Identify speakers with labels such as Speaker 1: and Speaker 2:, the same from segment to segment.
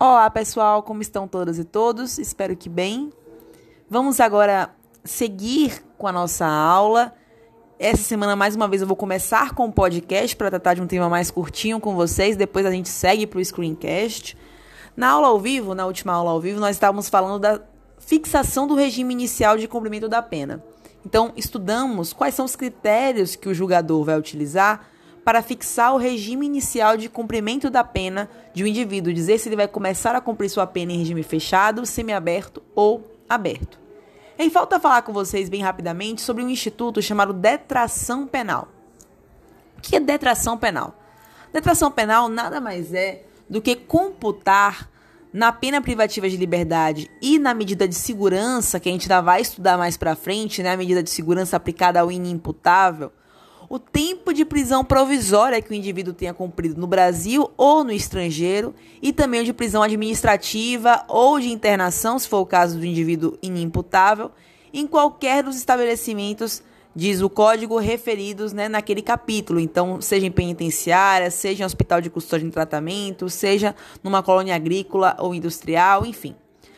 Speaker 1: Olá, pessoal, como estão todas e todos? Espero que bem. Vamos agora seguir com a nossa aula. Essa semana, mais uma vez, eu vou começar com o podcast para tratar de um tema mais curtinho com vocês. Depois a gente segue para o screencast. Na aula ao vivo, na última aula ao vivo, nós estávamos falando da fixação do regime inicial de cumprimento da pena. Então, estudamos quais são os critérios que o julgador vai utilizar para fixar o regime inicial de cumprimento da pena de um indivíduo, dizer se ele vai começar a cumprir sua pena em regime fechado, semiaberto ou aberto. Em falta falar com vocês bem rapidamente sobre um instituto chamado detração penal. O que é detração penal? Detração penal nada mais é do que computar na pena privativa de liberdade e na medida de segurança, que a gente ainda vai estudar mais para frente, né, a medida de segurança aplicada ao inimputável, o tempo de prisão provisória que o indivíduo tenha cumprido no Brasil ou no estrangeiro e também o de prisão administrativa ou de internação, se for o caso do indivíduo inimputável, em qualquer dos estabelecimentos, diz o código, referidos né, naquele capítulo. Então, seja em penitenciária, seja em hospital de custódia em tratamento, seja numa colônia agrícola ou industrial, enfim.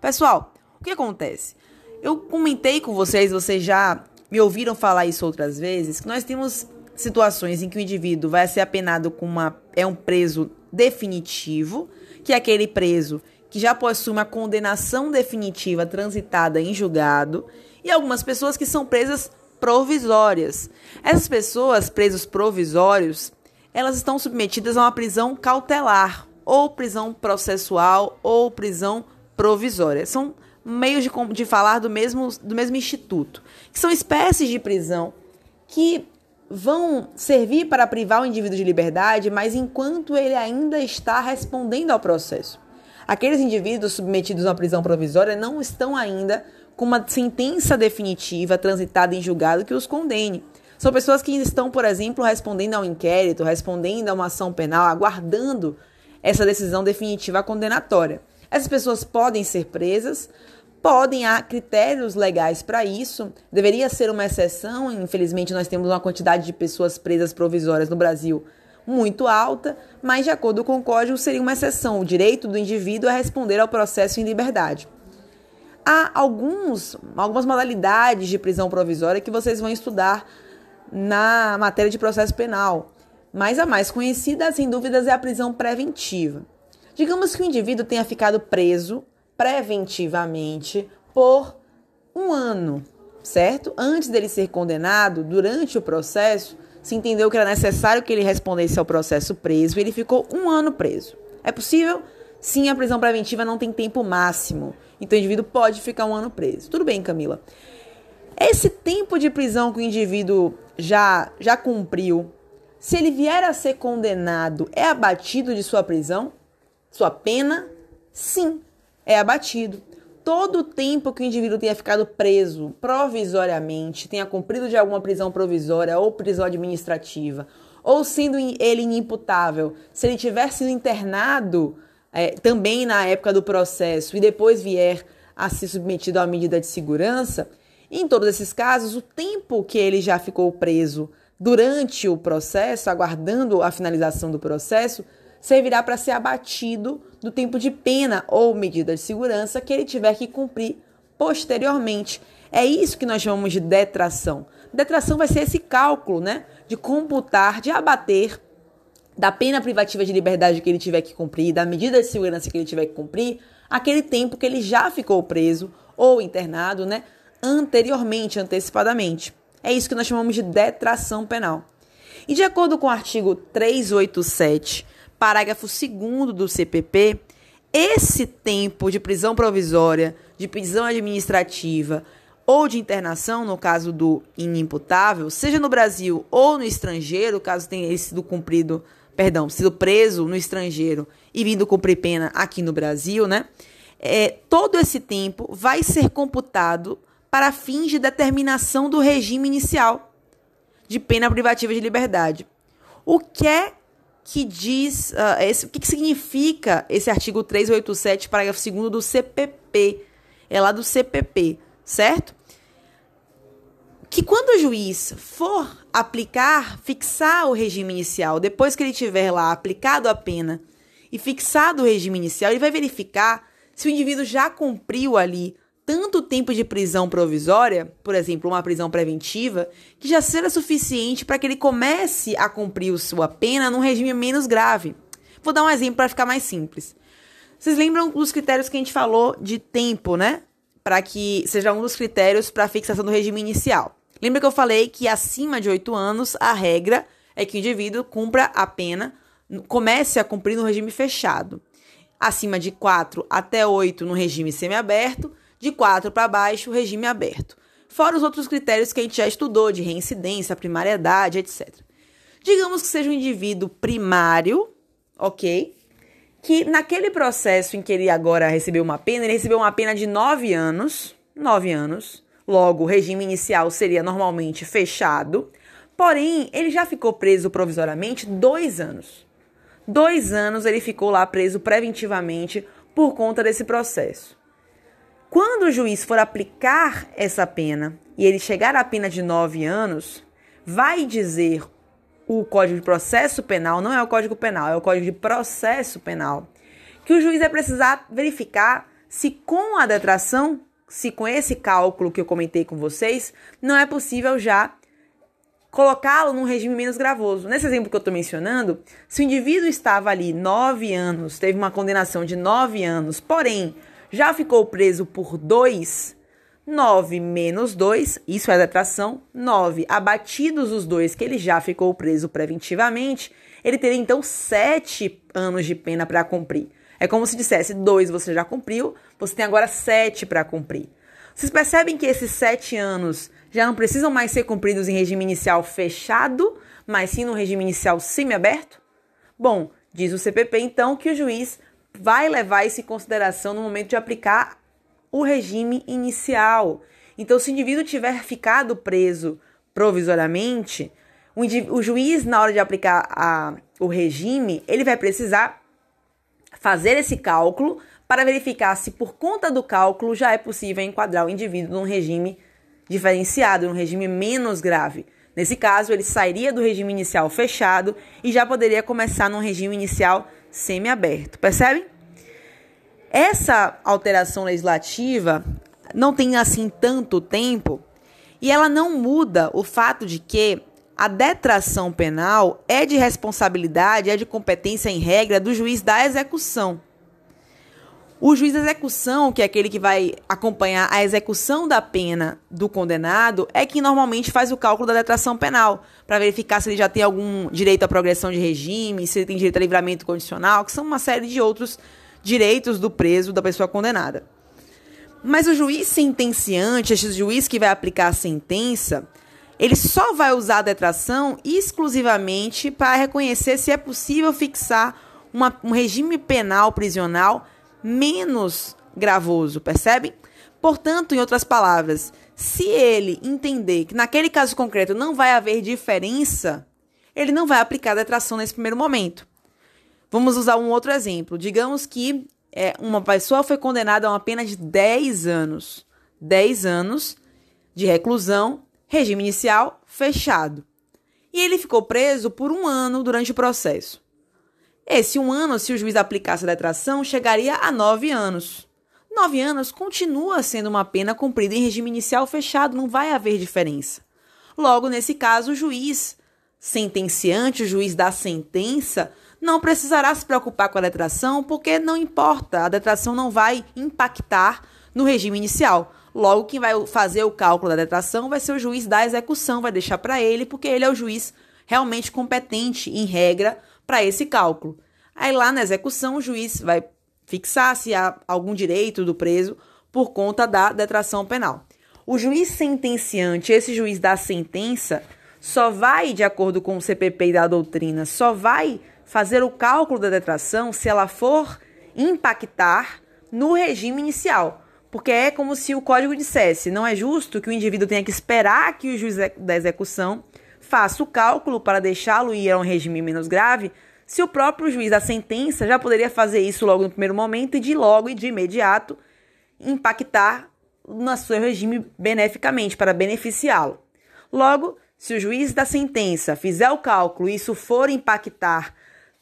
Speaker 1: Pessoal, o que acontece? Eu comentei com vocês, vocês já me ouviram falar isso outras vezes, que nós temos situações em que o indivíduo vai ser apenado com uma é um preso definitivo, que é aquele preso que já possui uma condenação definitiva transitada em julgado, e algumas pessoas que são presas provisórias. Essas pessoas, presos provisórios, elas estão submetidas a uma prisão cautelar, ou prisão processual, ou prisão provisória. São meios de, de falar do mesmo, do mesmo instituto, que são espécies de prisão que vão servir para privar o indivíduo de liberdade, mas enquanto ele ainda está respondendo ao processo. Aqueles indivíduos submetidos a uma prisão provisória não estão ainda com uma sentença definitiva transitada em julgado que os condene. São pessoas que estão, por exemplo, respondendo ao inquérito, respondendo a uma ação penal, aguardando essa decisão definitiva condenatória. Essas pessoas podem ser presas, podem há critérios legais para isso. Deveria ser uma exceção. Infelizmente, nós temos uma quantidade de pessoas presas provisórias no Brasil muito alta, mas de acordo com o código seria uma exceção. O direito do indivíduo é responder ao processo em liberdade. Há alguns, algumas modalidades de prisão provisória que vocês vão estudar na matéria de processo penal, mas a mais conhecida, sem dúvidas, é a prisão preventiva. Digamos que o indivíduo tenha ficado preso preventivamente por um ano, certo? Antes dele ser condenado, durante o processo, se entendeu que era necessário que ele respondesse ao processo preso e ele ficou um ano preso. É possível? Sim, a prisão preventiva não tem tempo máximo. Então o indivíduo pode ficar um ano preso. Tudo bem, Camila. Esse tempo de prisão que o indivíduo já, já cumpriu, se ele vier a ser condenado, é abatido de sua prisão? Sua pena? Sim, é abatido. Todo o tempo que o indivíduo tenha ficado preso provisoriamente, tenha cumprido de alguma prisão provisória ou prisão administrativa, ou sendo ele inimputável, se ele tiver sido internado é, também na época do processo e depois vier a ser submetido à medida de segurança, em todos esses casos, o tempo que ele já ficou preso durante o processo, aguardando a finalização do processo, servirá para ser abatido do tempo de pena ou medida de segurança que ele tiver que cumprir posteriormente. É isso que nós chamamos de detração. Detração vai ser esse cálculo, né, de computar, de abater da pena privativa de liberdade que ele tiver que cumprir, da medida de segurança que ele tiver que cumprir, aquele tempo que ele já ficou preso ou internado, né, anteriormente, antecipadamente. É isso que nós chamamos de detração penal. E de acordo com o artigo 387 parágrafo 2 do CPP, esse tempo de prisão provisória, de prisão administrativa ou de internação, no caso do inimputável, seja no Brasil ou no estrangeiro, caso tenha sido cumprido, perdão, sido preso no estrangeiro e vindo cumprir pena aqui no Brasil, né? É, todo esse tempo vai ser computado para fins de determinação do regime inicial de pena privativa de liberdade. O que é que diz uh, esse, o que, que significa esse artigo 387, parágrafo 2 do CPP. É lá do CPP, certo? Que quando o juiz for aplicar, fixar o regime inicial, depois que ele tiver lá aplicado a pena e fixado o regime inicial, ele vai verificar se o indivíduo já cumpriu ali tanto tempo de prisão provisória, por exemplo, uma prisão preventiva, que já será suficiente para que ele comece a cumprir sua pena num regime menos grave. Vou dar um exemplo para ficar mais simples. Vocês lembram dos critérios que a gente falou de tempo, né? Para que seja um dos critérios para a fixação do regime inicial. Lembra que eu falei que acima de 8 anos a regra é que o indivíduo cumpra a pena, comece a cumprir no regime fechado. Acima de 4 até 8 no regime semiaberto, de 4 para baixo, regime aberto. Fora os outros critérios que a gente já estudou, de reincidência, primariedade, etc. Digamos que seja um indivíduo primário, ok? Que naquele processo em que ele agora recebeu uma pena, ele recebeu uma pena de 9 anos, 9 anos. Logo, o regime inicial seria normalmente fechado. Porém, ele já ficou preso provisoriamente dois anos. Dois anos ele ficou lá preso preventivamente por conta desse processo. Quando o juiz for aplicar essa pena e ele chegar à pena de nove anos, vai dizer o Código de Processo Penal, não é o Código Penal, é o Código de Processo Penal, que o juiz vai precisar verificar se com a detração, se com esse cálculo que eu comentei com vocês, não é possível já colocá-lo num regime menos gravoso. Nesse exemplo que eu estou mencionando, se o indivíduo estava ali nove anos, teve uma condenação de nove anos, porém já ficou preso por dois, 9 menos 2, isso é detração, 9. Abatidos os dois que ele já ficou preso preventivamente, ele teria então 7 anos de pena para cumprir. É como se dissesse: 2 você já cumpriu, você tem agora 7 para cumprir. Vocês percebem que esses 7 anos já não precisam mais ser cumpridos em regime inicial fechado, mas sim no regime inicial semiaberto? Bom, diz o CPP então que o juiz vai levar isso em consideração no momento de aplicar o regime inicial. Então, se o indivíduo tiver ficado preso provisoriamente, o, o juiz, na hora de aplicar a, o regime, ele vai precisar fazer esse cálculo para verificar se, por conta do cálculo, já é possível enquadrar o indivíduo num regime diferenciado, num regime menos grave. Nesse caso, ele sairia do regime inicial fechado e já poderia começar num regime inicial semiaberto. Percebem? Essa alteração legislativa não tem assim tanto tempo e ela não muda o fato de que a detração penal é de responsabilidade, é de competência em regra do juiz da execução. O juiz da execução, que é aquele que vai acompanhar a execução da pena do condenado, é quem normalmente faz o cálculo da detração penal, para verificar se ele já tem algum direito à progressão de regime, se ele tem direito a livramento condicional, que são uma série de outros direitos do preso, da pessoa condenada. Mas o juiz sentenciante, esse juiz que vai aplicar a sentença, ele só vai usar a detração exclusivamente para reconhecer se é possível fixar uma, um regime penal prisional menos gravoso, percebe? Portanto, em outras palavras, se ele entender que naquele caso concreto não vai haver diferença, ele não vai aplicar a detração nesse primeiro momento. Vamos usar um outro exemplo. Digamos que é, uma pessoa foi condenada a uma pena de 10 anos. 10 anos de reclusão, regime inicial fechado. E ele ficou preso por um ano durante o processo. Esse um ano, se o juiz aplicasse a detração, chegaria a nove anos. Nove anos continua sendo uma pena cumprida em regime inicial fechado, não vai haver diferença. Logo, nesse caso, o juiz sentenciante, o juiz da sentença, não precisará se preocupar com a detração, porque não importa, a detração não vai impactar no regime inicial. Logo, quem vai fazer o cálculo da detração vai ser o juiz da execução, vai deixar para ele, porque ele é o juiz realmente competente, em regra, para esse cálculo. Aí lá na execução, o juiz vai fixar se há algum direito do preso por conta da detração penal. O juiz sentenciante, esse juiz da sentença, só vai, de acordo com o CPP e da doutrina, só vai fazer o cálculo da detração se ela for impactar no regime inicial. Porque é como se o código dissesse: não é justo que o indivíduo tenha que esperar que o juiz da execução Faça o cálculo para deixá-lo ir a um regime menos grave, se o próprio juiz da sentença já poderia fazer isso logo no primeiro momento e de logo e de imediato impactar no seu regime beneficamente, para beneficiá-lo. Logo, se o juiz da sentença fizer o cálculo e isso for impactar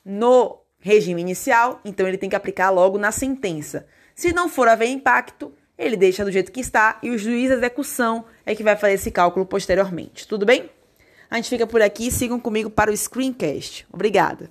Speaker 1: no regime inicial, então ele tem que aplicar logo na sentença. Se não for haver impacto, ele deixa do jeito que está e o juiz da execução é que vai fazer esse cálculo posteriormente. Tudo bem? A gente fica por aqui. Sigam comigo para o Screencast. Obrigada.